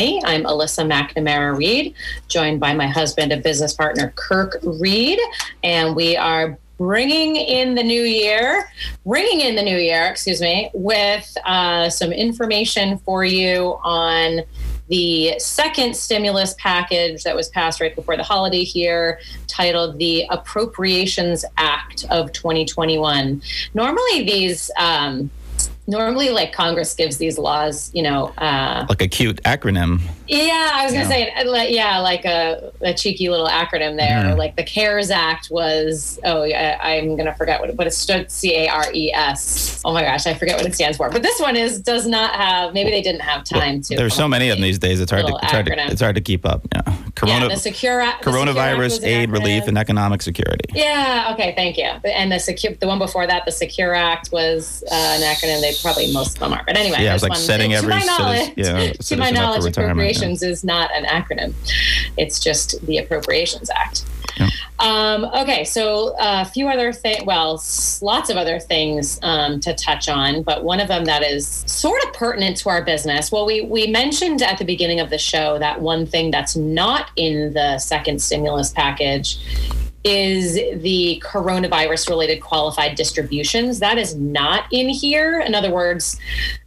I'm Alyssa McNamara Reed, joined by my husband and business partner, Kirk Reed, and we are bringing in the new year, bringing in the new year, excuse me, with uh, some information for you on the second stimulus package that was passed right before the holiday here, titled the Appropriations Act of 2021. Normally, these um, normally like congress gives these laws you know uh, like a cute acronym. Yeah i was gonna yeah. say yeah like a, a cheeky little acronym there. Mm. like the cares act was oh yeah i'm gonna forget what it, but it stood c-a-r-e-s oh my gosh i forget what it stands for. But this one is does not have maybe they didn't have time well, to there's so many of them these days it's hard to it's hard to, it's hard to keep up yeah Corona, yeah, the secure coronavirus secure aid relief and economic security yeah okay thank you and the secure the one before that the secure act was uh, an acronym they probably most of them are. But anyway, yeah, it's like setting every to my knowledge, citizen, yeah, to my knowledge, appropriations yeah. is not an acronym. It's just the Appropriations Act. Um, okay, so a few other things, well, lots of other things um, to touch on, but one of them that is sort of pertinent to our business. Well, we, we mentioned at the beginning of the show that one thing that's not in the second stimulus package is the coronavirus related qualified distributions. That is not in here. In other words,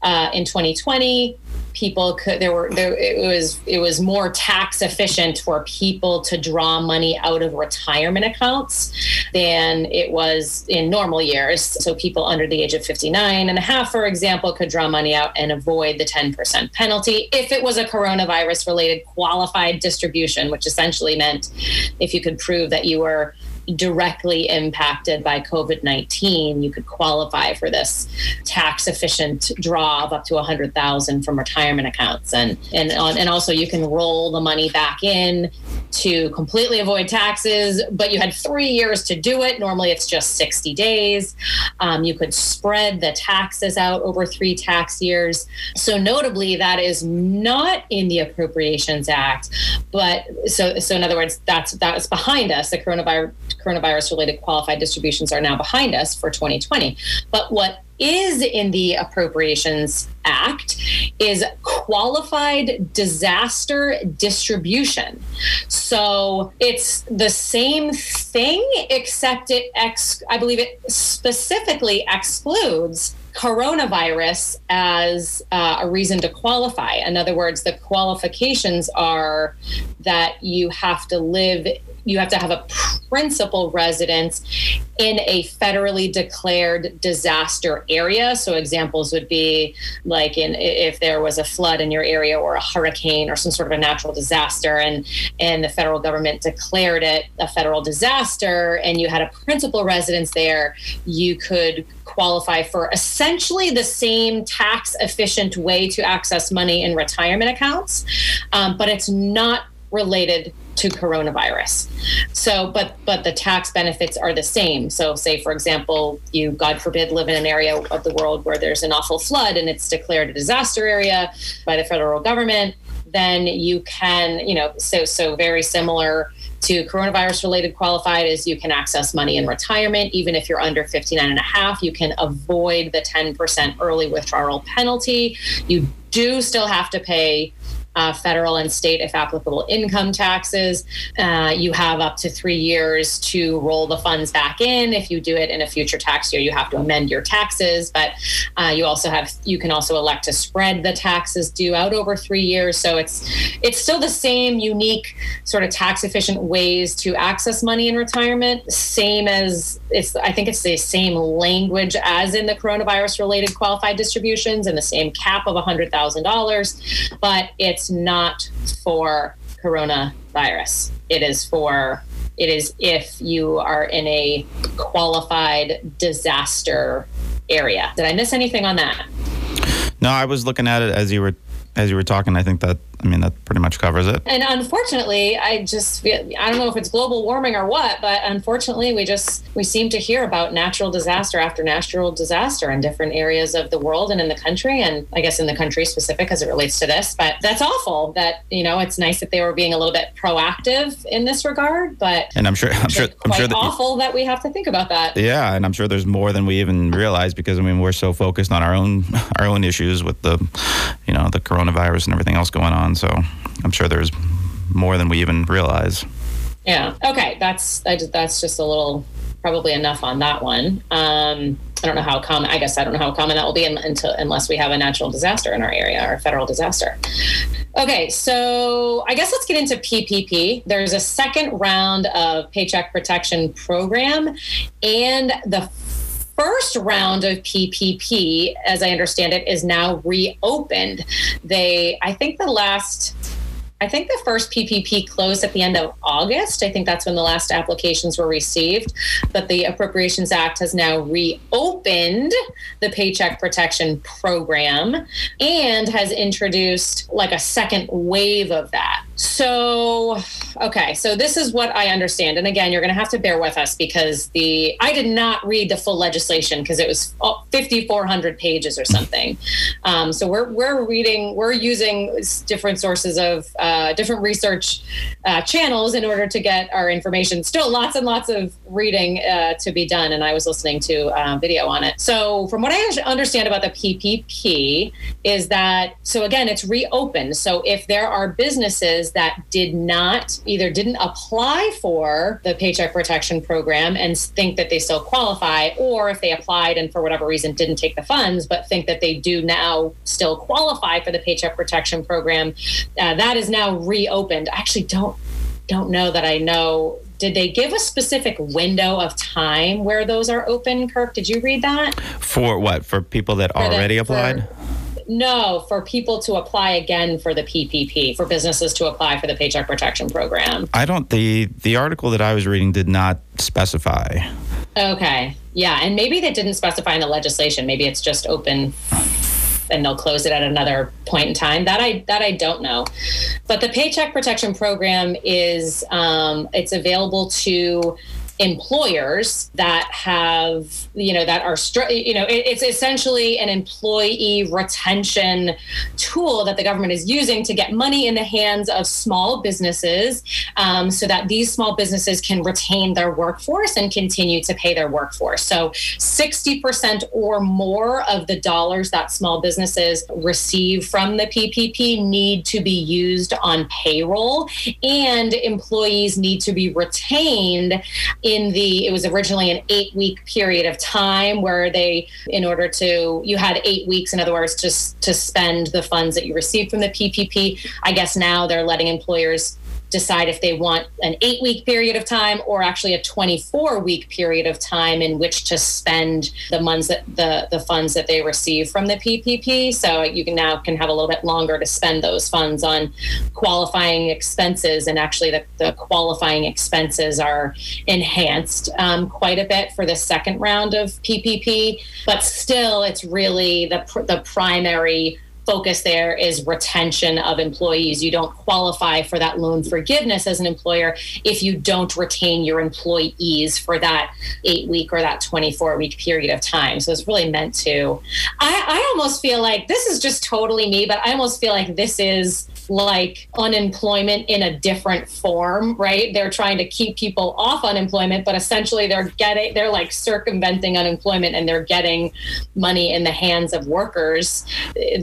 uh, in 2020, people could there were there it was it was more tax efficient for people to draw money out of retirement accounts than it was in normal years. So people under the age of 59 and a half for example could draw money out and avoid the 10% penalty if it was a coronavirus related qualified distribution which essentially meant if you could prove that you were directly impacted by COVID 19, you could qualify for this tax efficient draw of up to 100000 from retirement accounts. And, and, and also, you can roll the money back in to completely avoid taxes, but you had three years to do it. Normally, it's just 60 days. Um, you could spread the taxes out over three tax years. So, notably, that is not in the Appropriations Act. But so, so in other words, that's that's behind us. The coronavirus coronavirus related qualified distributions are now behind us for 2020. But what is in the Appropriations Act is qualified disaster distribution. So it's the same thing, except it, ex- I believe it specifically excludes coronavirus as uh, a reason to qualify. In other words, the qualifications are that you have to live you have to have a principal residence in a federally declared disaster area. So examples would be like in if there was a flood in your area or a hurricane or some sort of a natural disaster and and the federal government declared it a federal disaster and you had a principal residence there, you could qualify for essentially the same tax efficient way to access money in retirement accounts, um, but it's not related to coronavirus. So, but but the tax benefits are the same. So, say for example, you God forbid live in an area of the world where there's an awful flood and it's declared a disaster area by the federal government, then you can, you know, so so very similar to coronavirus related qualified is you can access money in retirement even if you're under 59 and a half you can avoid the 10% early withdrawal penalty you do still have to pay uh, federal and state, if applicable, income taxes. Uh, you have up to three years to roll the funds back in. If you do it in a future tax year, you have to amend your taxes. But uh, you also have you can also elect to spread the taxes due out over three years. So it's it's still the same unique sort of tax efficient ways to access money in retirement. Same as it's I think it's the same language as in the coronavirus related qualified distributions and the same cap of hundred thousand dollars, but it's it's not for coronavirus. It is for it is if you are in a qualified disaster area. Did I miss anything on that? No, I was looking at it as you were as you were talking. I think that I mean, that pretty much covers it. And unfortunately, I just, I don't know if it's global warming or what, but unfortunately, we just, we seem to hear about natural disaster after natural disaster in different areas of the world and in the country. And I guess in the country specific as it relates to this. But that's awful that, you know, it's nice that they were being a little bit proactive in this regard. But, and I'm sure, I'm sure, I'm sure that awful that we have to think about that. Yeah. And I'm sure there's more than we even realize because, I mean, we're so focused on our own, our own issues with the, you know, the coronavirus and everything else going on. So I'm sure there's more than we even realize. Yeah. Okay. That's that's just a little probably enough on that one. Um, I don't know how common. I guess I don't know how common that will be until unless we have a natural disaster in our area or a federal disaster. Okay, so I guess let's get into PPP. There's a second round of Paycheck Protection Program, and the first round of PPP, as I understand it, is now reopened. They, I think the last I think the first PPP closed at the end of August. I think that's when the last applications were received. But the Appropriations Act has now reopened the Paycheck Protection Program and has introduced like a second wave of that. So, okay, so this is what I understand. And again, you're going to have to bear with us because the I did not read the full legislation because it was 5,400 pages or something. Um, so we're we're reading, we're using different sources of uh, different research uh, channels in order to get our information. Still, lots and lots of reading uh, to be done, and I was listening to uh, video on it. So, from what I understand about the PPP, is that so again, it's reopened. So if there are businesses that did not either didn't apply for the Paycheck Protection Program and think that they still qualify, or if they applied and for whatever reason didn't take the funds, but think that they do now still qualify for the Paycheck Protection Program, uh, that is now reopened. I actually don't don't know that I know did they give a specific window of time where those are open kirk did you read that for what for people that for already the, applied for, no, for people to apply again for the PPP, for businesses to apply for the Paycheck Protection Program. I don't. the The article that I was reading did not specify. Okay, yeah, and maybe they didn't specify in the legislation. Maybe it's just open and they'll close it at another point in time. That I that I don't know. But the Paycheck Protection Program is um, it's available to employers that have you know that are you know it's essentially an employee retention tool that the government is using to get money in the hands of small businesses um, so that these small businesses can retain their workforce and continue to pay their workforce. So 60% or more of the dollars that small businesses receive from the ppp need to be used on payroll and employees need to be retained in the it was originally an eight week period of time where they in order to you had eight weeks in other words just to spend the funds that you received from the ppp i guess now they're letting employers decide if they want an eight week period of time or actually a 24 week period of time in which to spend the funds that the, the funds that they receive from the PPP. So you can now can have a little bit longer to spend those funds on qualifying expenses. And actually the, the qualifying expenses are enhanced um, quite a bit for the second round of PPP, but still it's really the, the primary focus there is retention of employees. You don't qualify for that loan forgiveness as an employer if you don't retain your employees for that eight week or that 24 week period of time. So it's really meant to. I, I almost feel like this is just totally me, but I almost feel like this is like unemployment in a different form, right? They're trying to keep people off unemployment, but essentially they're getting, they're like circumventing unemployment and they're getting money in the hands of workers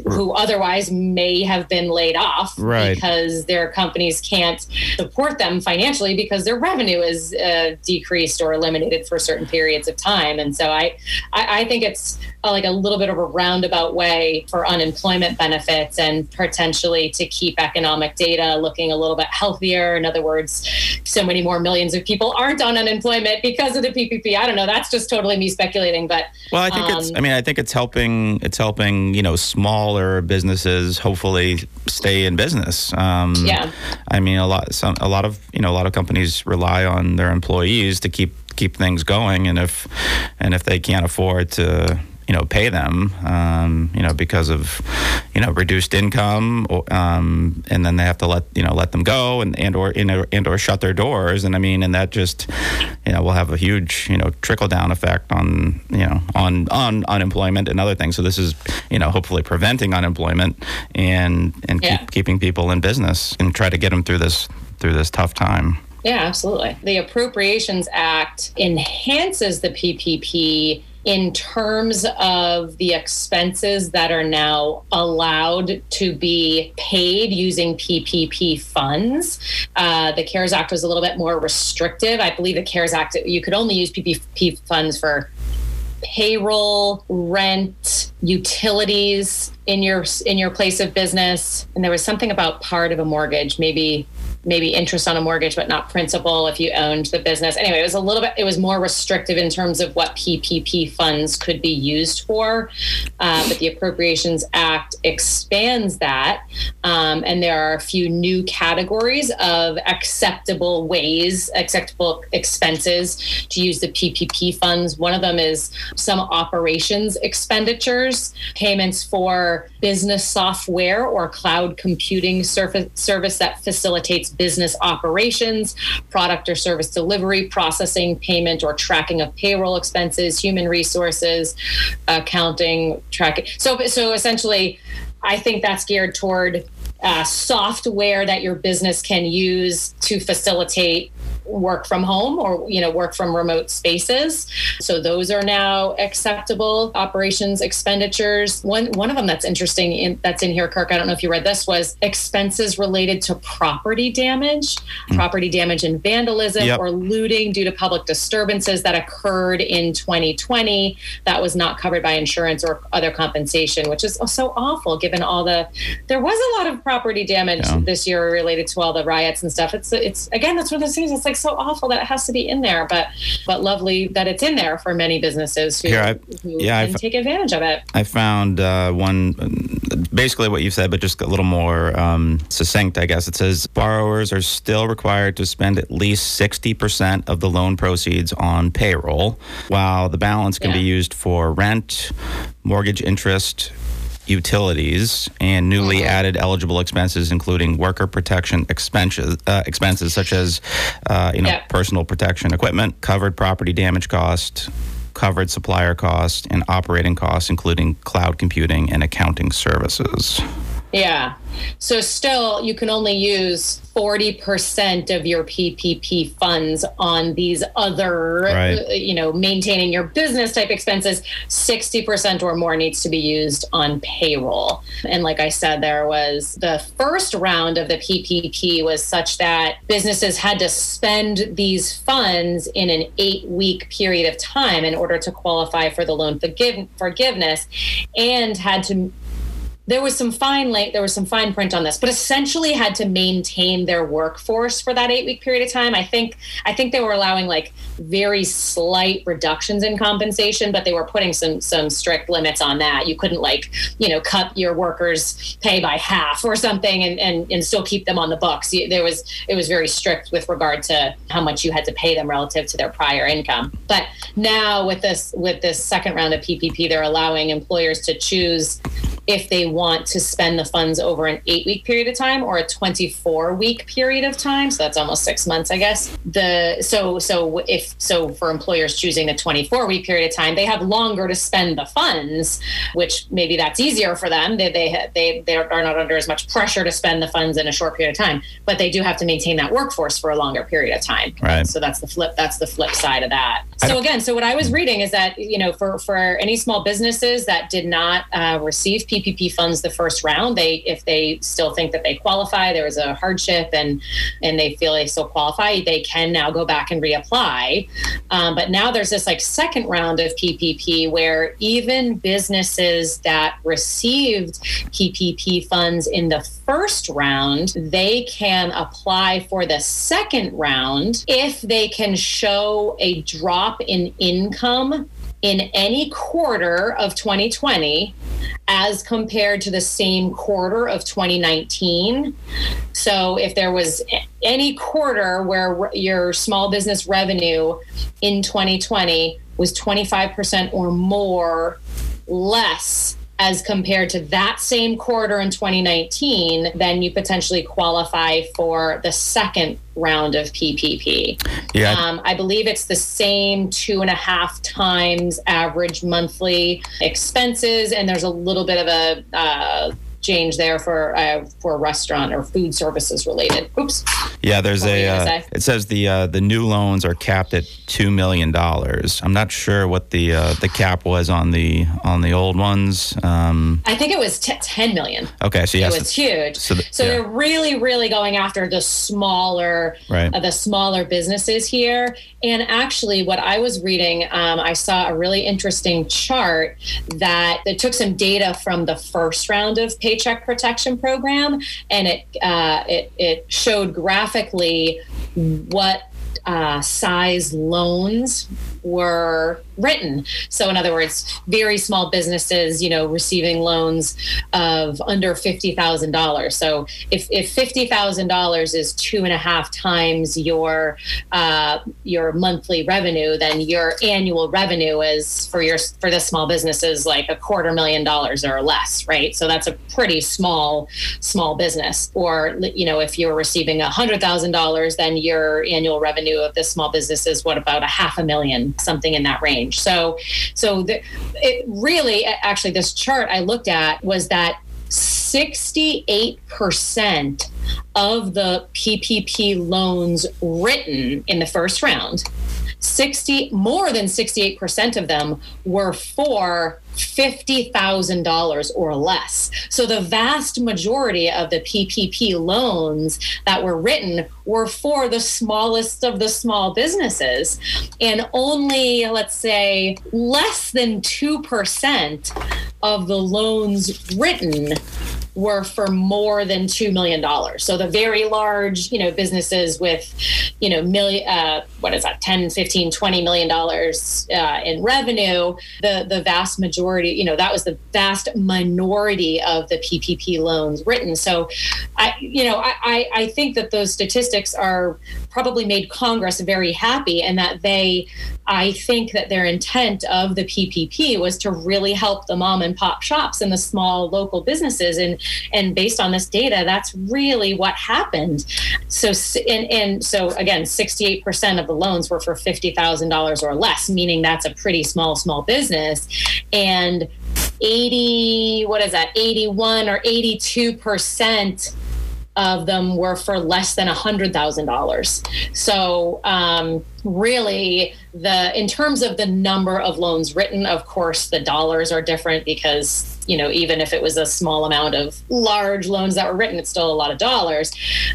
who otherwise may have been laid off right. because their companies can't support them financially because their revenue is uh, decreased or eliminated for certain periods of time. And so I, I, I think it's like a little bit of a roundabout way for unemployment benefits and potentially to keep keep economic data looking a little bit healthier. In other words, so many more millions of people aren't on unemployment because of the PPP. I don't know. That's just totally me speculating. But well, I think um, it's. I mean, I think it's helping. It's helping. You know, smaller businesses hopefully stay in business. Um, yeah. I mean, a lot. Some, a lot of you know, a lot of companies rely on their employees to keep keep things going, and if and if they can't afford to you know pay them um, you know because of you know reduced income um, and then they have to let you know let them go and and or and or shut their doors and I mean and that just you know will have a huge you know trickle down effect on you know on on unemployment and other things so this is you know hopefully preventing unemployment and and yeah. keep, keeping people in business and try to get them through this through this tough time. Yeah, absolutely. The Appropriations Act enhances the PPP in terms of the expenses that are now allowed to be paid using PPP funds. Uh, the CARES Act was a little bit more restrictive. I believe the CARES Act, you could only use PPP funds for payroll, rent, utilities in your in your place of business, and there was something about part of a mortgage, maybe maybe interest on a mortgage but not principal if you owned the business. Anyway it was a little bit it was more restrictive in terms of what ppp funds could be used for. Uh, but the appropriations act expands that. Um, and there are a few new categories of acceptable ways acceptable expenses to use the ppp funds. One of them is some operations expenditures payments for business software or cloud computing service, service that facilitates business operations, product or service delivery, processing, payment, or tracking of payroll expenses, human resources, accounting, tracking. So, so essentially, I think that's geared toward uh, software that your business can use to facilitate work from home or you know work from remote spaces so those are now acceptable operations expenditures one one of them that's interesting in, that's in here kirk i don't know if you read this was expenses related to property damage mm. property damage and vandalism yep. or looting due to public disturbances that occurred in 2020 that was not covered by insurance or other compensation which is so awful given all the there was a lot of property damage yeah. this year related to all the riots and stuff it's it's again that's one of those things it's like so awful that it has to be in there, but but lovely that it's in there for many businesses who, Here, I, who yeah, can take advantage of it. I found uh, one, basically what you said, but just a little more um, succinct, I guess. It says borrowers are still required to spend at least 60% of the loan proceeds on payroll, while the balance can yeah. be used for rent, mortgage interest, utilities and newly mm-hmm. added eligible expenses, including worker protection expenses, uh, expenses such as uh, you know yep. personal protection equipment, covered property damage cost, covered supplier cost, and operating costs, including cloud computing and accounting services. Yeah. So still, you can only use 40% of your PPP funds on these other, right. You know, maintaining your business type expenses. 60% or more needs to be used on payroll. And like I said, there was the first round of the PPP was such that businesses had to spend these funds in an eight week period of time in order to qualify for the loan forgive- forgiveness and had to there was some fine late there was some fine print on this but essentially had to maintain their workforce for that eight week period of time. I think i think they were allowing like very slight reductions in compensation but they were putting some some strict limits on that. You couldn't like you know cut your workers pay by half or something and and, and still keep them on the books. There was it was very strict with regard to how much you had to pay them relative to their prior income. But now with this with this second round of ppp they're allowing employers to choose if they want to spend the funds over an eight week period of time or a 24 week period of time. So that's almost six months, I guess. The so so if so for employers choosing the 24 week period of time, they have longer to spend the funds, which maybe that's easier for them. They they they, they are not under as much pressure to spend the funds in a short period of time, but they do have to maintain that workforce for a longer period of time. Right. So that's the flip. That's the flip side of that. So again, so what I was reading is that you know for for any small businesses that did not uh, receive PPP funds the first round. They, if they still think that they qualify, there was a hardship, and and they feel they still qualify, they can now go back and reapply. Um, but now there's this like second round of PPP where even businesses that received PPP funds in the first round, they can apply for the second round if they can show a drop in income in any quarter of 2020 as compared to the same quarter of 2019. So if there was any quarter where your small business revenue in 2020 was 25% or more less as compared to that same quarter in 2019, then you potentially qualify for the second round of PPP. Yeah. Um, I believe it's the same two and a half times average monthly expenses, and there's a little bit of a uh, exchange there for uh, for a restaurant or food services related. Oops. Yeah, there's what a. Uh, it says the uh, the new loans are capped at two million dollars. I'm not sure what the uh, the cap was on the on the old ones. Um, I think it was t- ten million. Okay, so yes, it was huge. So, the, so yeah. they're really really going after the smaller right. Uh, the smaller businesses here. And actually, what I was reading, um, I saw a really interesting chart that it took some data from the first round of. Pay Paycheck Protection Program, and it uh, it, it showed graphically what uh, size loans were written. So, in other words, very small businesses, you know, receiving loans of under fifty thousand dollars. So, if if fifty thousand dollars is two and a half times your uh, your monthly revenue, then your annual revenue is for your for the small businesses like a quarter million dollars or less, right? So that's a pretty small small business. Or you know, if you're receiving a hundred thousand dollars, then your annual revenue of this small business is what about a half a million, something in that range. So, so the, it really, actually, this chart I looked at was that 68% of the PPP loans written in the first round 60 more than 68% of them were for $50,000 or less. So the vast majority of the PPP loans that were written were for the smallest of the small businesses. And only, let's say, less than 2% of the loans written were for more than $2 million. So the very large, you know, businesses with, you know, million, uh, what is that, 10, 15, 20 million dollars uh, in revenue, the, the vast majority, you know, that was the vast minority of the PPP loans written. So I, you know, I, I think that those statistics are probably made Congress very happy and that they, I think that their intent of the PPP was to really help the mom and pop shops and the small local businesses. And, and based on this data, that's really what happened. So, and, and so again, 68% of the loans were for $50,000 or less, meaning that's a pretty small, small business. And 80, what is that, 81 or 82 percent of them were for less than $100,000. So, um, really, the in terms of the number of loans written, of course, the dollars are different because you know even if it was a small amount of large loans that were written, it's still a lot of dollars.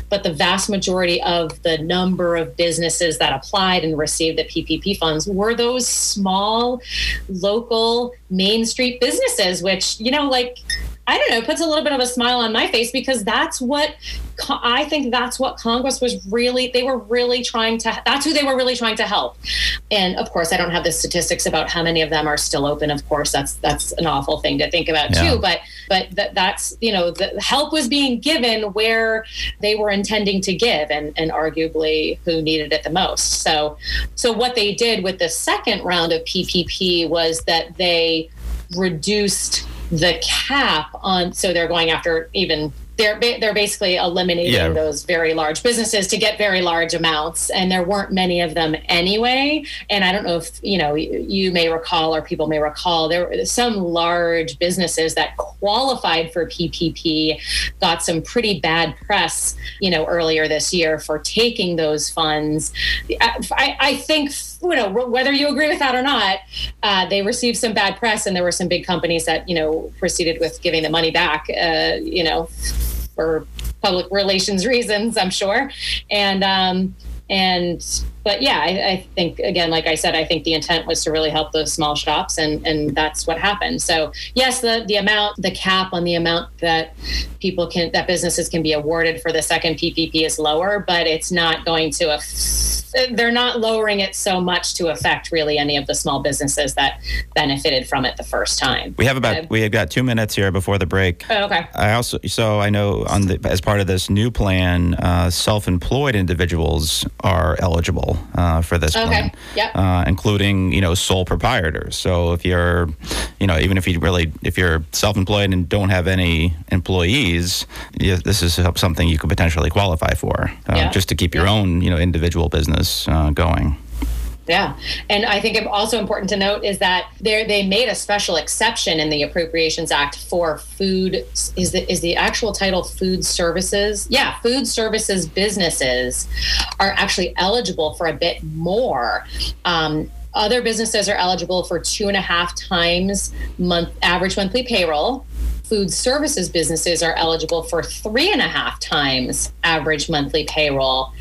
But the vast majority of the number of businesses that applied and received the PPP funds were those small, local Main Street businesses, which you know, like I don't know, puts a little bit of a smile on my face because that's what I think that's what Congress was really, they were really trying to, that's who they were really trying to help. And of course, I don't have the statistics about how many of them are still open. Of course, that's, that's an awful thing to think about yeah. too. But, but that, that's, you know, the help was being given where they were intending to give and, and arguably who needed it the most. So, so what they did with the second round of PPP was that they reduced the cap on so they're going after even they're they're basically eliminating yeah. those very large businesses to get very large amounts and there weren't many of them anyway and i don't know if you know you may recall or people may recall there were some large businesses that qualified for ppp got some pretty bad press you know earlier this year for taking those funds i, I think you know whether you agree with that or not uh, they received some bad press and there were some big companies that you know proceeded with giving the money back uh, you know for public relations reasons i'm sure. And um, and but yeah I, I, think again like i said i think the intent was to really help those small shops and and that's what happened. So yes the the amount the cap on the amount that people can that businesses can be awarded for the second ppp is lower but it's not going to they're not lowering it so much to affect really any of the small businesses that benefited from it the first time. We have about uh, we have got two minutes here before the break. Oh, okay. I also so I know on the as part of this new plan, uh, self-employed individuals are eligible uh, for this okay. plan. Yep. Uh, including you know sole proprietors. So if you're, you know, even if you really if you're self-employed and don't have any employees, this is something you could potentially qualify for, uh, yeah. just to keep your own you know individual business uh, going. Yeah. And I think also important to note is that they made a special exception in the Appropriations Act for food. Is the, is the actual title food services? Yeah, food services businesses are actually eligible for a bit more. Um, other businesses are eligible for two and a half times month average monthly payroll. Food services businesses are eligible for three and a half times average monthly payroll.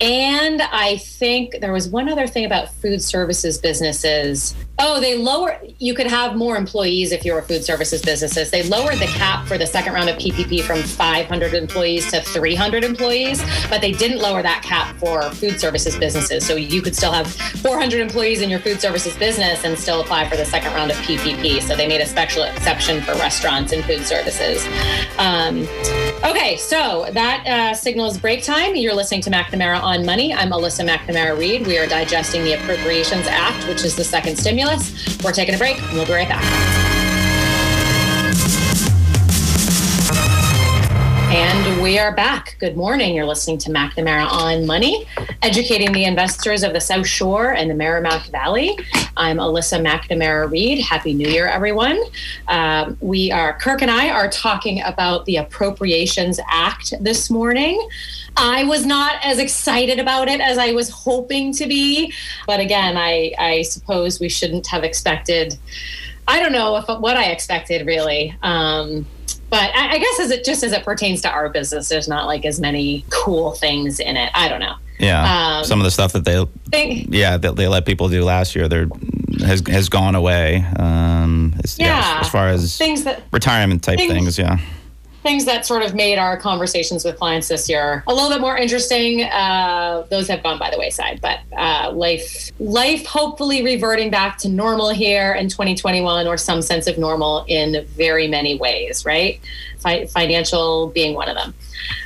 And I think there was one other thing about food services businesses. Oh, they lower, you could have more employees if you're a food services businesses. They lowered the cap for the second round of PPP from 500 employees to 300 employees, but they didn't lower that cap for food services businesses. So you could still have 400 employees in your food services business and still apply for the second round of PPP. So they made a special exception for restaurants and food services. Um, okay, so that uh, signals break time. You're listening to McNamara on Money. I'm Alyssa McNamara Reed. We are digesting the Appropriations Act, which is the second stimulus. We're taking a break we'll be right back. And we are back. Good morning. You're listening to McNamara on Money, educating the investors of the South Shore and the Merrimack Valley. I'm Alyssa McNamara Reed. Happy New Year, everyone. Um, we are, Kirk and I are talking about the Appropriations Act this morning. I was not as excited about it as I was hoping to be. But again, I, I suppose we shouldn't have expected, I don't know if, what I expected really. Um, but I, I guess as it just as it pertains to our business, there's not like as many cool things in it. I don't know. Yeah, um, some of the stuff that they, think, yeah, that they let people do last year, there has has gone away. Um, yeah, yeah, as far as things that retirement type things, things yeah things that sort of made our conversations with clients this year a little bit more interesting. Uh, those have gone by the wayside, but uh, life, life, hopefully reverting back to normal here in 2021, or some sense of normal in very many ways. Right, Fi- financial being one of them.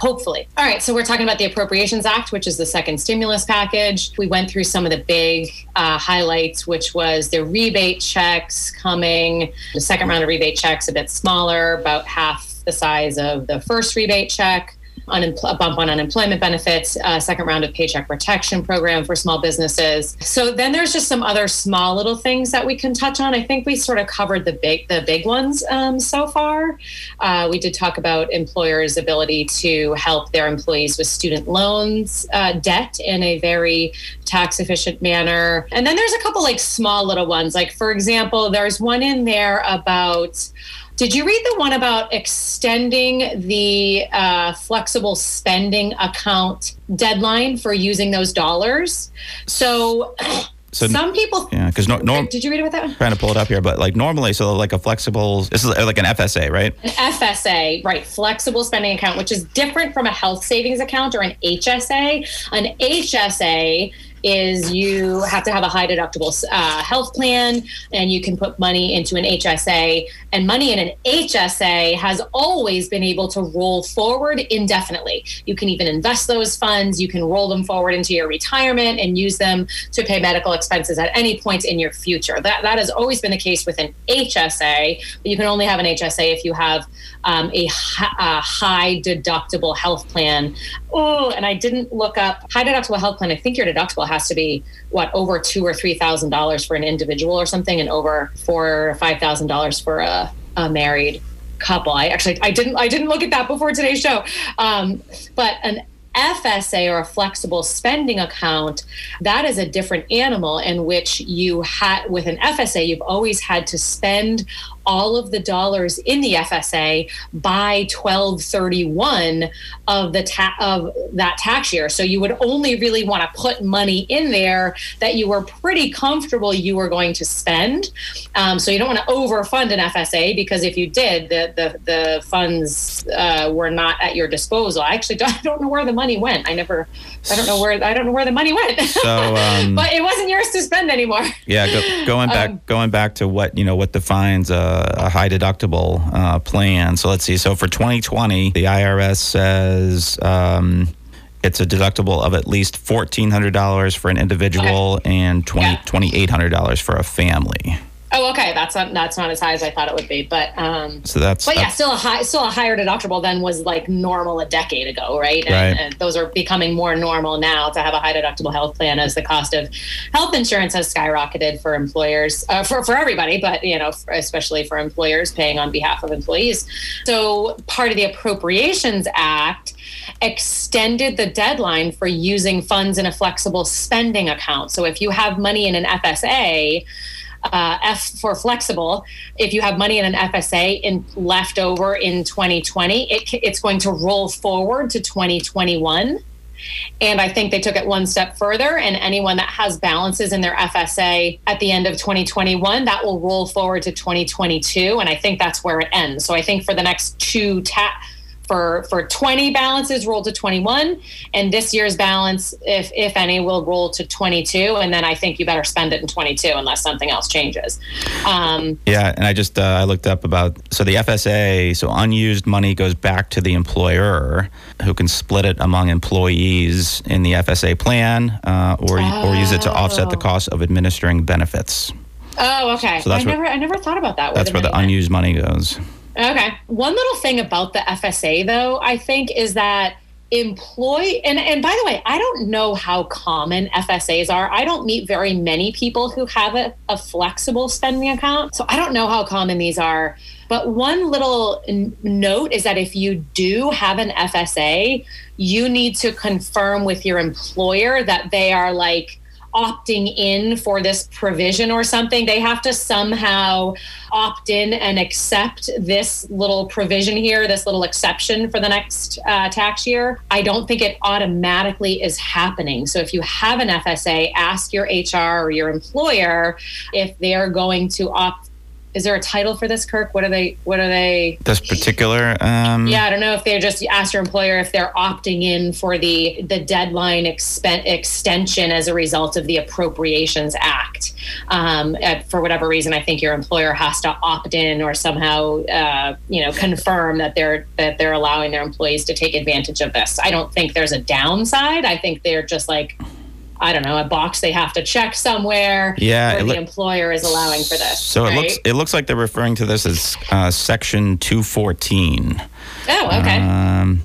Hopefully. All right. So we're talking about the Appropriations Act, which is the second stimulus package. We went through some of the big uh, highlights, which was the rebate checks coming, the second round of rebate checks a bit smaller, about half the size of the first rebate check. a bump on unemployment benefits, a second round of paycheck protection program for small businesses. So then there's just some other small little things that we can touch on. I think we sort of covered the big the big ones um, so far. Uh, we did talk about employers' ability to help their employees with student loans uh, debt in a very tax efficient manner. And then there's a couple like small little ones. Like for example, there's one in there about did you read the one about extending the uh, flexible spending account deadline for using those dollars? So, so some people, yeah, because no, no, did you read about that? One? Trying to pull it up here, but like normally, so like a flexible, this is like an FSA, right? An FSA, right? Flexible spending account, which is different from a health savings account or an HSA. An HSA is you have to have a high deductible uh, health plan and you can put money into an HSA. And money in an HSA has always been able to roll forward indefinitely. You can even invest those funds, you can roll them forward into your retirement and use them to pay medical expenses at any point in your future. That, that has always been the case with an HSA, but you can only have an HSA if you have um, a, a high deductible health plan. Oh, and I didn't look up high deductible health plan. I think your deductible has to be what over two or three thousand dollars for an individual or something, and over four or five thousand dollars for a, a married couple. I actually I didn't I didn't look at that before today's show. Um, but an FSA or a flexible spending account, that is a different animal in which you had with an FSA, you've always had to spend all of the dollars in the FSA by 1231 of the ta- of that tax year. So you would only really want to put money in there that you were pretty comfortable you were going to spend. Um, so you don't want to overfund an FSA because if you did, the the, the funds uh, were not at your disposal. I actually don't, I don't know where the money went. I never I don't know where I don't know where the money went. So, um, but it wasn't yours to spend anymore. Yeah, go, going back um, going back to what you know what defines a, a high deductible uh, plan. So let's see. So for 2020, the IRS says. Um, it's a deductible of at least $1,400 for an individual okay. and 20, yeah. $2,800 for a family. Oh, okay. That's not that's not as high as I thought it would be, but um. So that's. But yeah, still a high, still a higher deductible than was like normal a decade ago, right? And, right. and those are becoming more normal now to have a high deductible health plan as the cost of health insurance has skyrocketed for employers, uh, for for everybody, but you know, especially for employers paying on behalf of employees. So part of the Appropriations Act extended the deadline for using funds in a flexible spending account. So if you have money in an FSA uh, F for flexible. If you have money in an FSA in left over in 2020, it, it's going to roll forward to 2021. And I think they took it one step further. And anyone that has balances in their FSA at the end of 2021, that will roll forward to 2022. And I think that's where it ends. So I think for the next two ta- for for 20 balances roll to 21 and this year's balance if if any will roll to 22 and then i think you better spend it in 22 unless something else changes. Um, yeah and i just uh, i looked up about so the fsa so unused money goes back to the employer who can split it among employees in the fsa plan uh, or, oh. or use it to offset the oh. cost of administering benefits. Oh okay. So that's I, where, never, I never thought about that that's where the unused money goes Okay. One little thing about the FSA, though, I think, is that employ and and by the way i don't know how common fsas are i don't meet very many people who have a, a flexible spending account so i don't know how common these are but one little n- note is that if you do have an fsa you need to confirm with your employer that they are like opting in for this provision or something. They have to somehow opt in and accept this little provision here, this little exception for the next uh, tax year. I don't think it automatically is happening. So if you have an FSA, ask your HR or your employer if they're going to opt is there a title for this kirk? What are they what are they? This particular um yeah i don't know if they just ask your employer if they're opting in for the the deadline expen- extension as a result of the appropriations act. Um, for whatever reason i think your employer has to opt in or somehow uh, you know confirm that they're that they're allowing their employees to take advantage of this. I don't think there's a downside. I think they're just like I don't know, a box they have to check somewhere. Yeah, the employer is allowing for this. So right? it looks it looks like they're referring to this as uh, Section 214. Oh, okay. Um,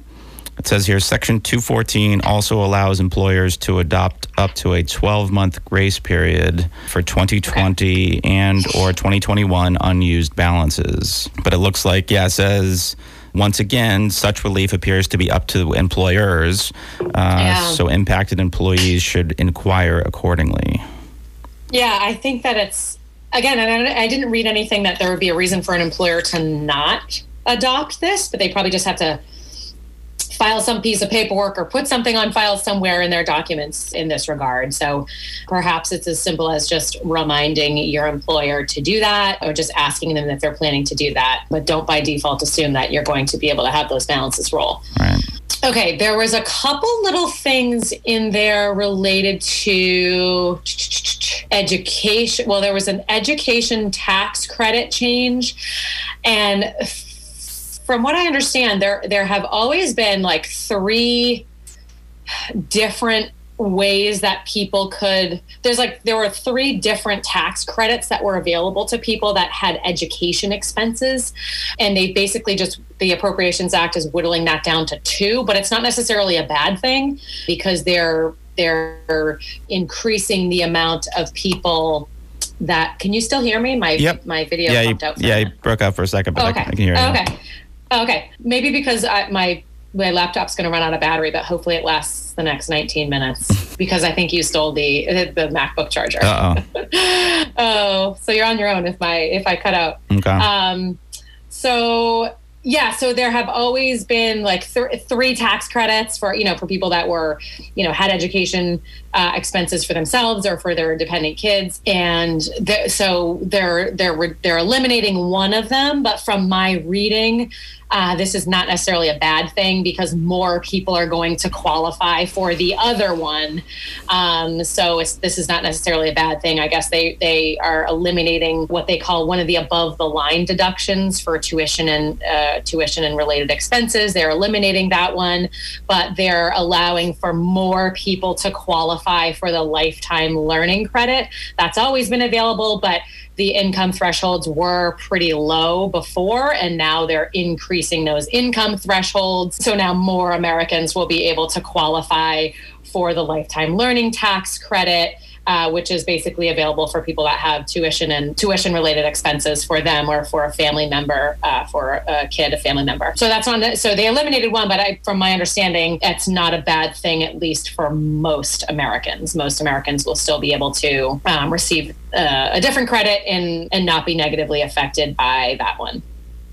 It says here Section 214 also allows employers to adopt up to a 12 month grace period for 2020 okay. and or 2021 unused balances. But it looks like, yeah, it says once again, such relief appears to be up to employers. Uh, yeah. So impacted employees should inquire accordingly. Yeah, I think that it's, again, I didn't read anything that there would be a reason for an employer to not adopt this, but they probably just have to file some piece of paperwork or put something on file somewhere in their documents in this regard. So perhaps it's as simple as just reminding your employer to do that or just asking them if they're planning to do that. But don't by default assume that you're going to be able to have those balances roll. Right. Okay, there was a couple little things in there related to education. Well, there was an education tax credit change and from what I understand, there there have always been like three different ways that people could there's like there were three different tax credits that were available to people that had education expenses and they basically just the appropriations act is whittling that down to two but it's not necessarily a bad thing because they're they're increasing the amount of people that can you still hear me my yep. my video yeah, you, yeah you broke out for a second but okay. I, I can hear you okay Okay, maybe because I, my my laptop's going to run out of battery, but hopefully it lasts the next 19 minutes because I think you stole the the MacBook charger. oh oh, so you're on your own if my if I cut out. Okay. Um, so yeah, so there have always been like th- three tax credits for you know for people that were you know had education uh, expenses for themselves or for their dependent kids, and th- so they're they're they're eliminating one of them. But from my reading, uh, this is not necessarily a bad thing because more people are going to qualify for the other one. Um, so this is not necessarily a bad thing. I guess they they are eliminating what they call one of the above the line deductions for tuition and uh, tuition and related expenses. They're eliminating that one, but they're allowing for more people to qualify for the lifetime learning credit. That's always been available, but the income thresholds were pretty low before, and now they're increasing those income thresholds. So now more Americans will be able to qualify for the lifetime learning tax credit uh, which is basically available for people that have tuition and tuition related expenses for them or for a family member, uh, for a kid, a family member. So that's on. The, so they eliminated one, but I, from my understanding, it's not a bad thing, at least for most Americans. Most Americans will still be able to um, receive uh, a different credit and and not be negatively affected by that one.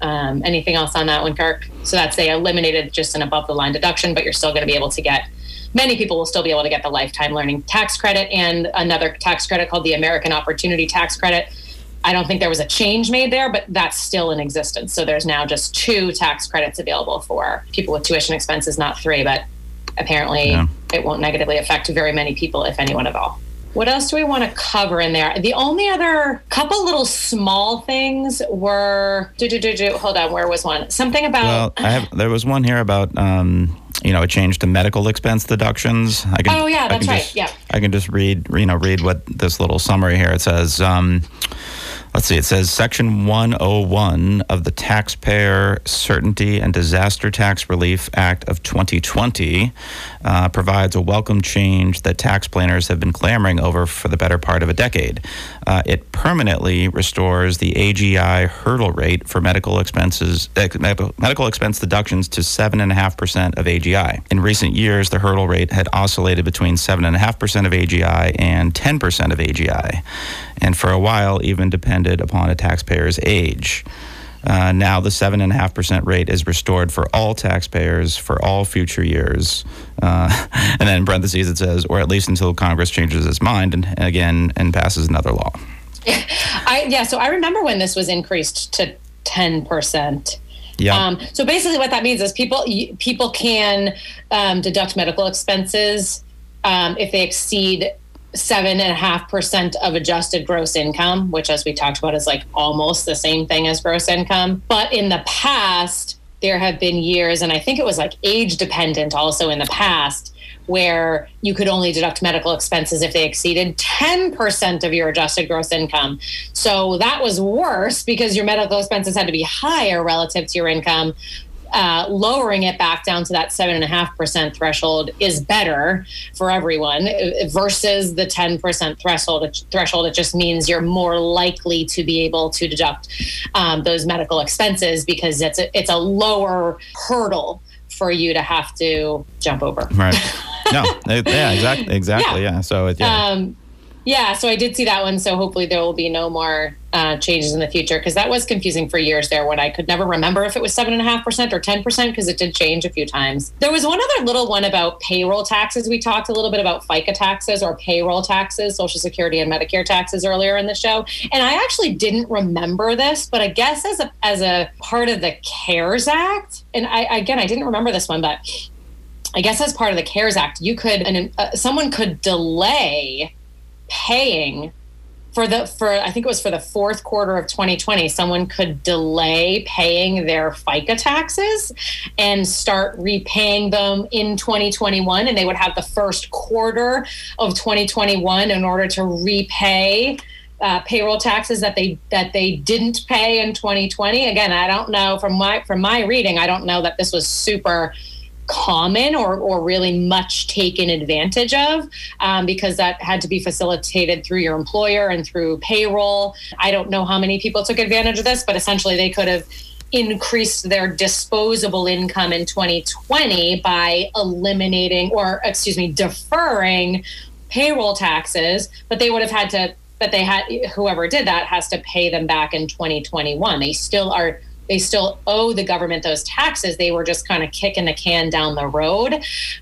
Um, anything else on that one, Kirk? So that's they eliminated just an above the line deduction, but you're still going to be able to get many people will still be able to get the lifetime learning tax credit and another tax credit called the American Opportunity Tax Credit. I don't think there was a change made there, but that's still in existence. So there's now just two tax credits available for people with tuition expenses, not three, but apparently yeah. it won't negatively affect very many people, if anyone at all. What else do we want to cover in there? The only other couple little small things were. Do, do, do, do, hold on, where was one? Something about. Well, I have, there was one here about. Um, you know, a change to medical expense deductions. I can, oh yeah, that's right. Just, yeah. I can just read, you know, read what this little summary here. It says. Um, let's see, it says Section 101 of the Taxpayer Certainty and Disaster Tax Relief Act of 2020 uh, provides a welcome change that tax planners have been clamoring over for the better part of a decade. Uh, it permanently restores the AGI hurdle rate for medical expenses, uh, medical expense deductions to 7.5% of AGI. In recent years, the hurdle rate had oscillated between 7.5% of AGI and 10% of AGI, and for a while even depended upon a taxpayer's age. Uh, now, the 7.5% rate is restored for all taxpayers for all future years. Uh, and then in parentheses, it says, or at least until Congress changes its mind and, again and passes another law. Yeah, I, yeah, so I remember when this was increased to 10%. Yeah. Um, so basically, what that means is people people can um, deduct medical expenses um, if they exceed seven and a half percent of adjusted gross income, which, as we talked about, is like almost the same thing as gross income. But in the past, there have been years, and I think it was like age dependent also in the past, where you could only deduct medical expenses if they exceeded 10% of your adjusted gross income. So that was worse because your medical expenses had to be higher relative to your income uh, lowering it back down to that seven and a half percent threshold is better for everyone versus the ten percent threshold. Threshold it just means you're more likely to be able to deduct um, those medical expenses because it's a, it's a lower hurdle for you to have to jump over. Right. No. yeah. Exactly. Exactly. Yeah. yeah. So it, yeah. Um, yeah, so I did see that one. So hopefully there will be no more uh, changes in the future because that was confusing for years there when I could never remember if it was seven and a half percent or ten percent because it did change a few times. There was one other little one about payroll taxes. We talked a little bit about FICA taxes or payroll taxes, Social Security and Medicare taxes earlier in the show, and I actually didn't remember this, but I guess as a as a part of the CARES Act, and I again I didn't remember this one, but I guess as part of the CARES Act, you could and uh, someone could delay paying for the for I think it was for the fourth quarter of 2020 someone could delay paying their FICA taxes and start repaying them in 2021 and they would have the first quarter of 2021 in order to repay uh, payroll taxes that they that they didn't pay in 2020 again I don't know from my from my reading I don't know that this was super common or, or really much taken advantage of um, because that had to be facilitated through your employer and through payroll. I don't know how many people took advantage of this, but essentially they could have increased their disposable income in 2020 by eliminating or, excuse me, deferring payroll taxes, but they would have had to. But they had whoever did that has to pay them back in 2021. They still are they still owe the government those taxes. They were just kind of kicking the can down the road.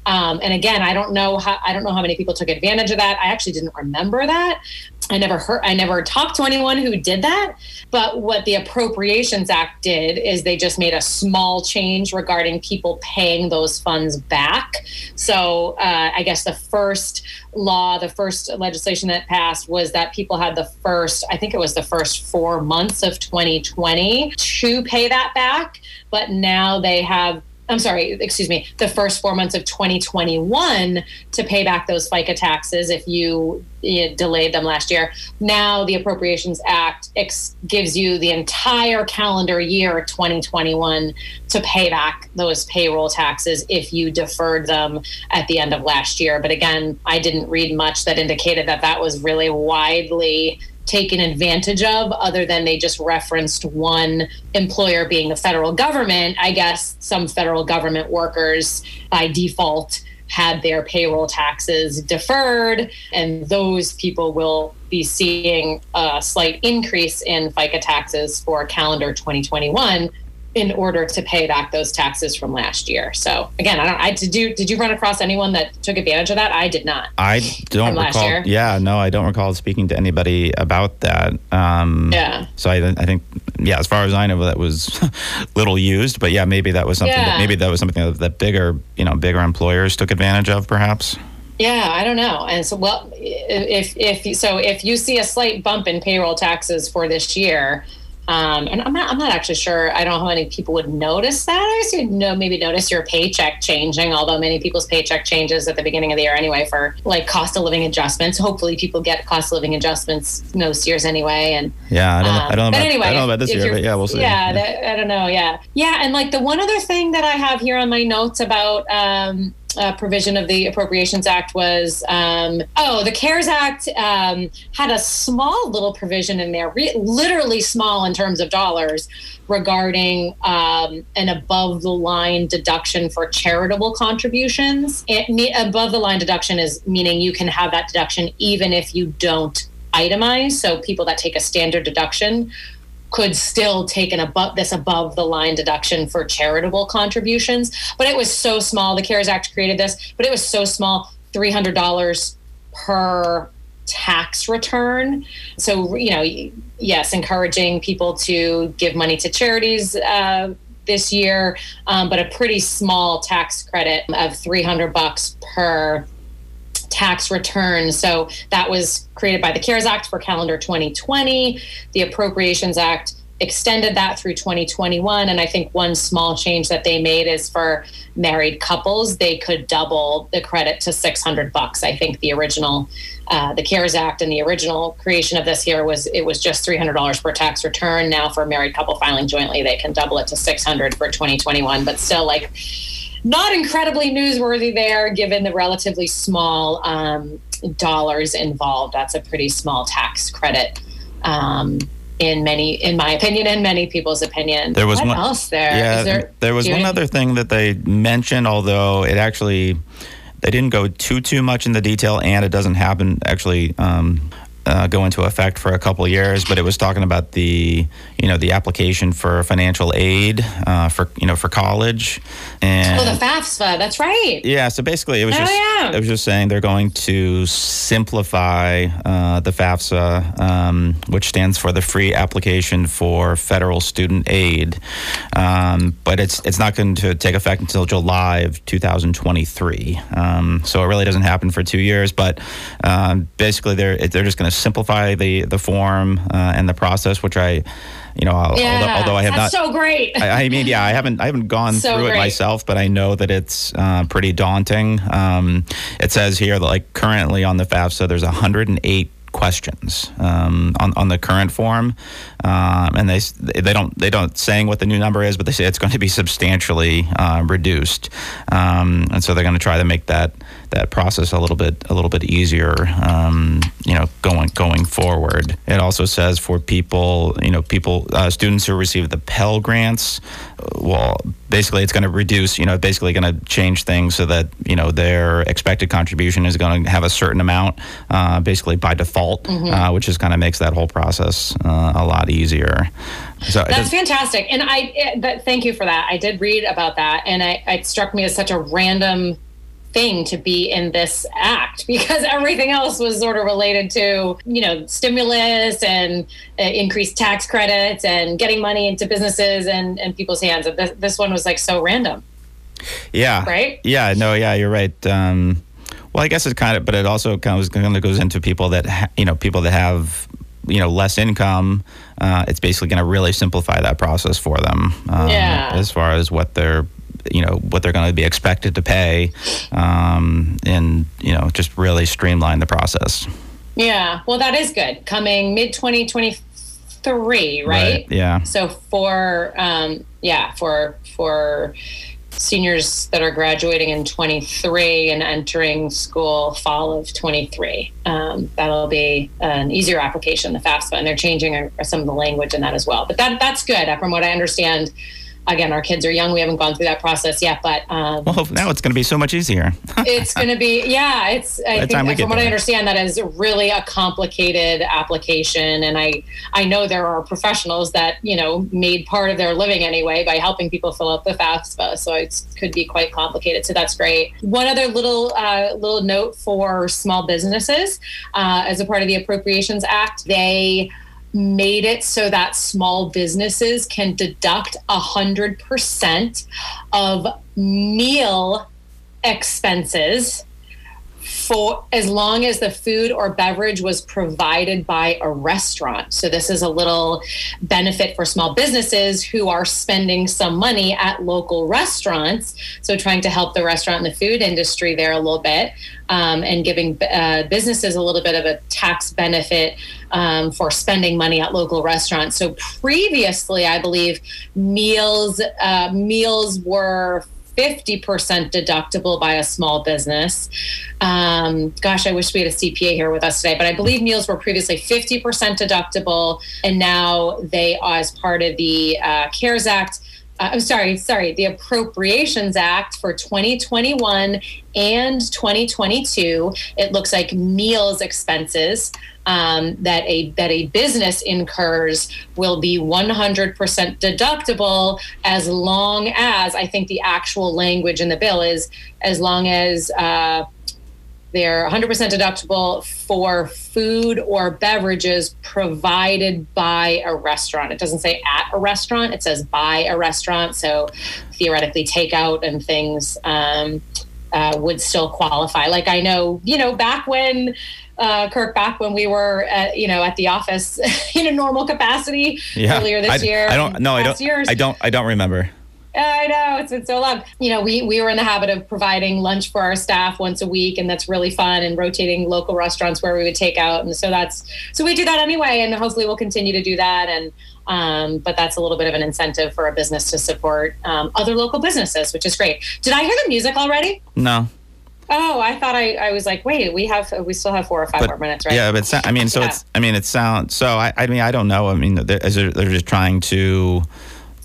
Um, and again, I don't know how I don't know how many people took advantage of that. I actually didn't remember that. I never heard, I never talked to anyone who did that. But what the Appropriations Act did is they just made a small change regarding people paying those funds back. So uh, I guess the first law, the first legislation that passed was that people had the first, I think it was the first four months of 2020 to pay that back. But now they have I'm sorry, excuse me, the first four months of 2021 to pay back those FICA taxes if you, you delayed them last year. Now the Appropriations Act ex- gives you the entire calendar year 2021 to pay back those payroll taxes if you deferred them at the end of last year. But again, I didn't read much that indicated that that was really widely taken advantage of other than they just referenced one employer being the federal government i guess some federal government workers by default had their payroll taxes deferred and those people will be seeing a slight increase in fica taxes for calendar 2021 in order to pay back those taxes from last year. So again, I don't. I did you did you run across anyone that took advantage of that? I did not. I don't recall. Yeah, no, I don't recall speaking to anybody about that. Um, yeah. So I, I think yeah, as far as I know, that was little used. But yeah, maybe that was something. Yeah. That, maybe that was something that, that bigger you know bigger employers took advantage of, perhaps. Yeah, I don't know. And so, well, if if so, if you see a slight bump in payroll taxes for this year um, and I'm not, I'm not actually sure. I don't know how many people would notice that. I guess you'd know, maybe notice your paycheck changing, although many people's paycheck changes at the beginning of the year anyway for like cost of living adjustments. Hopefully people get cost of living adjustments most years anyway. And yeah, I don't, um, I don't know. About, anyway, I don't know about this year, but yeah, we'll see. Yeah, yeah. That, I don't know. Yeah. Yeah. And like the one other thing that I have here on my notes about, um, uh, provision of the Appropriations Act was um, oh, the CARES Act um, had a small little provision in there, re- literally small in terms of dollars, regarding um, an above the line deduction for charitable contributions. It, above the line deduction is meaning you can have that deduction even if you don't itemize. So people that take a standard deduction could still take an above this above the line deduction for charitable contributions. But it was so small. The CARES Act created this, but it was so small, three hundred dollars per tax return. So you know, yes, encouraging people to give money to charities. Uh, this year, um, but a pretty small tax credit of 300 bucks per tax return. So that was created by the CARES Act for calendar 2020. The Appropriations Act extended that through 2021. And I think one small change that they made is for married couples, they could double the credit to 600 bucks. I think the original, uh, the CARES Act and the original creation of this here was it was just $300 per tax return. Now for a married couple filing jointly, they can double it to 600 for 2021. But still, like, not incredibly newsworthy there, given the relatively small um, dollars involved. That's a pretty small tax credit. Um, in many, in my opinion, and many people's opinion. There was what one, else there? Yeah, there, there was one other thing that they mentioned, although it actually they didn't go too too much in the detail, and it doesn't happen actually. Um, uh, go into effect for a couple years, but it was talking about the you know the application for financial aid uh, for you know for college and oh the FAFSA that's right. Yeah so basically it was oh, just yeah. it was just saying they're going to simplify uh, the FAFSA um, which stands for the free application for federal student aid. Um, but it's it's not going to take effect until July of 2023 um, so it really doesn't happen for two years but um, basically they're they're just going to simplify the the form uh, and the process, which I, you know, yeah, although, although, I have not so great. I, I, mean, yeah, I haven't I haven't gone so through great. it myself, but I know that it's uh, pretty daunting. Um, it says here that like currently on the FAFSA, there's 108 questions um, on, on the current form, um, and they they don't they don't saying what the new number is, but they say it's going to be substantially uh, reduced, um, and so they're going to try to make that that process a little bit a little bit easier, um, you know, going going forward. It also says for people, you know, people uh, students who receive the Pell grants, uh, well, basically it's going to reduce, you know, basically going to change things so that you know their expected contribution is going to have a certain amount, uh, basically by default, mm-hmm. uh, which just kind of makes that whole process uh, a lot easier. So that's fantastic, and I. But thank you for that. I did read about that, and I, it struck me as such a random thing to be in this act because everything else was sort of related to you know stimulus and uh, increased tax credits and getting money into businesses and, and people's hands. This, this one was like so random. Yeah. Right? Yeah no yeah you're right. Um, well i guess it kind of but it also kind of, kind of goes into people that ha- you know people that have you know less income uh, it's basically going to really simplify that process for them um, yeah. as far as what they're you know what they're going to be expected to pay, um, and you know just really streamline the process. Yeah, well, that is good. Coming mid twenty twenty three, right? Yeah. So for um, yeah for for seniors that are graduating in 23 and entering school fall of 23 um, that'll be an easier application the fafsa and they're changing some of the language in that as well but that that's good from what i understand again, our kids are young. We haven't gone through that process yet, but um, well, now it's going to be so much easier. it's going to be, yeah. It's I think from what I understand, that is really a complicated application, and I I know there are professionals that you know made part of their living anyway by helping people fill out the FAFSA, so it could be quite complicated. So that's great. One other little uh, little note for small businesses, uh, as a part of the Appropriations Act, they made it so that small businesses can deduct 100% of meal expenses for as long as the food or beverage was provided by a restaurant. So this is a little benefit for small businesses who are spending some money at local restaurants. So trying to help the restaurant and the food industry there a little bit, um, and giving uh, businesses a little bit of a tax benefit um, for spending money at local restaurants. So previously, I believe meals uh, meals were 50% deductible by a small business. Um, gosh, I wish we had a CPA here with us today, but I believe meals were previously 50% deductible, and now they, are as part of the uh, CARES Act, uh, I'm sorry, sorry, the Appropriations Act for 2021 and 2022, it looks like meals expenses um, that a that a business incurs will be 100% deductible as long as I think the actual language in the bill is as long as uh, they're 100% deductible for food or beverages provided by a restaurant. It doesn't say at a restaurant, it says by a restaurant. So theoretically, takeout and things. Um, uh, would still qualify. Like I know, you know, back when uh, Kirk, back when we were, at, you know, at the office in a normal capacity yeah. earlier this I, year. I don't. No, I don't. Years. I don't. I don't remember. I know it's been so long. You know, we we were in the habit of providing lunch for our staff once a week, and that's really fun. And rotating local restaurants where we would take out, and so that's so we do that anyway, and hopefully we'll continue to do that. And um, but that's a little bit of an incentive for a business to support um, other local businesses, which is great. Did I hear the music already? No. Oh, I thought I, I was like, wait, we have we still have four or five but, more minutes, right? Yeah, but I mean, so yeah. it's I mean, it sounds so. I, I mean, I don't know. I mean, they're, they're just trying to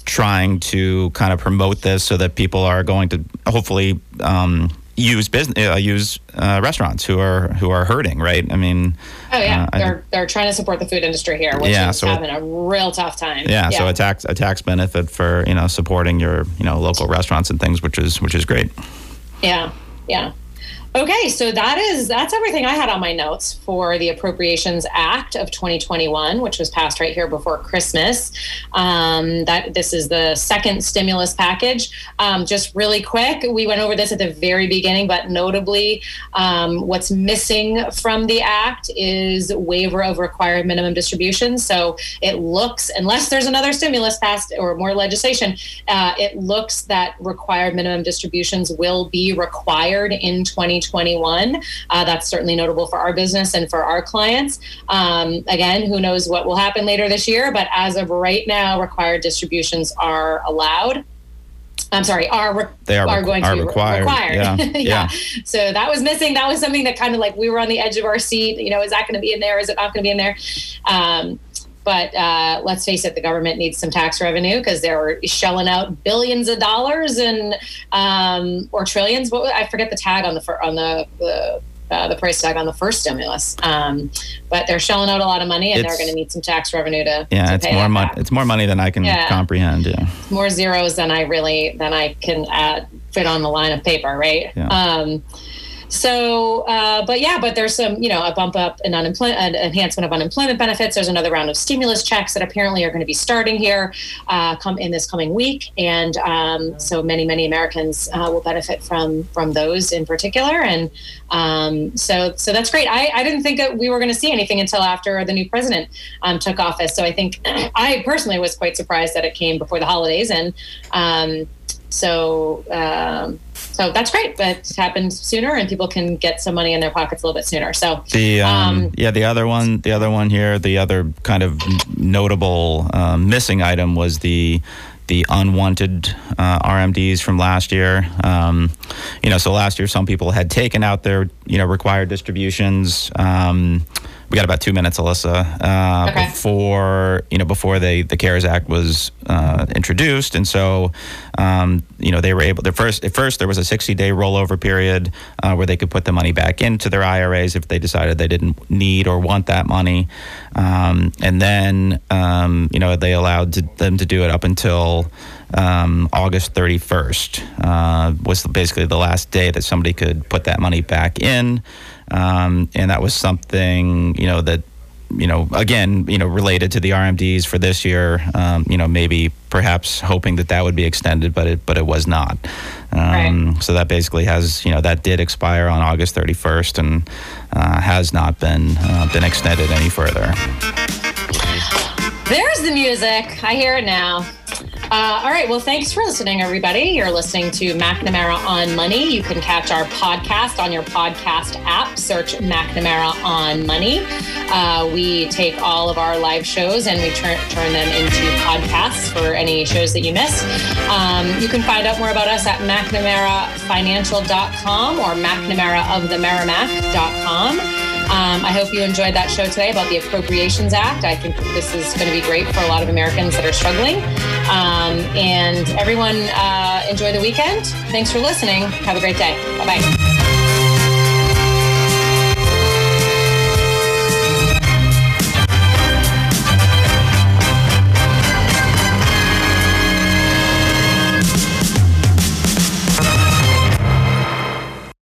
trying to kind of promote this so that people are going to hopefully um, use business uh, use uh, restaurants who are who are hurting right? I mean oh yeah. uh, they're they're trying to support the food industry here which yeah, is so having a real tough time. Yeah, yeah, so a tax a tax benefit for you know supporting your you know local restaurants and things which is which is great. Yeah yeah Okay, so that is that's everything I had on my notes for the Appropriations Act of 2021, which was passed right here before Christmas. Um, that this is the second stimulus package. Um, just really quick, we went over this at the very beginning, but notably, um, what's missing from the act is waiver of required minimum distributions. So it looks, unless there's another stimulus passed or more legislation, uh, it looks that required minimum distributions will be required in 20. 2021. Uh, that's certainly notable for our business and for our clients. Um, again, who knows what will happen later this year, but as of right now, required distributions are allowed. I'm sorry, are re- they are, are going are to be required. required. Yeah. yeah. yeah. So that was missing. That was something that kind of like we were on the edge of our seat. You know, is that going to be in there? Is it not going to be in there? Um, but uh, let's face it, the government needs some tax revenue because they're shelling out billions of dollars and um, or trillions. What I forget the tag on the on the, the uh, the price tag on the first stimulus. Um, but they're shelling out a lot of money, and it's, they're going to need some tax revenue to yeah. To it's more money. It's more money than I can yeah. comprehend. Yeah, more zeros than I really than I can add, fit on the line of paper. Right. Yeah. Um, so, uh, but yeah, but there's some, you know, a bump up in unemployment, an enhancement of unemployment benefits. There's another round of stimulus checks that apparently are going to be starting here, uh, come in this coming week, and um, so many, many Americans uh, will benefit from from those in particular. And um, so, so that's great. I, I didn't think that we were going to see anything until after the new president um, took office. So I think I personally was quite surprised that it came before the holidays, and um, so um, so that's great. But it's happened sooner, and people can get some money in their pockets a little bit sooner. So the um, um, yeah, the other one, the other one here, the other kind of notable um, missing item was the the unwanted uh, RMDs from last year. Um, you know, so last year some people had taken out their you know required distributions. Um, we got about two minutes, Alyssa, uh, okay. before you know before they, the CARES Act was uh, introduced, and so um, you know they were able. The first at first there was a 60 day rollover period uh, where they could put the money back into their IRAs if they decided they didn't need or want that money, um, and then um, you know they allowed to, them to do it up until. Um, August 31st uh, was basically the last day that somebody could put that money back in. Um, and that was something, you know, that, you know, again, you know, related to the RMDs for this year, um, you know, maybe perhaps hoping that that would be extended, but it, but it was not. Um, right. So that basically has, you know, that did expire on August 31st and uh, has not been, uh, been extended any further. There's the music. I hear it now. Uh, all right. Well, thanks for listening, everybody. You're listening to McNamara on Money. You can catch our podcast on your podcast app. Search McNamara on Money. Uh, we take all of our live shows and we turn, turn them into podcasts for any shows that you miss. Um, you can find out more about us at McNamaraFinancial.com or McNamaraoftheMerrimack.com. Um, I hope you enjoyed that show today about the Appropriations Act. I think this is going to be great for a lot of Americans that are struggling. Um, and everyone, uh, enjoy the weekend. Thanks for listening. Have a great day. Bye bye.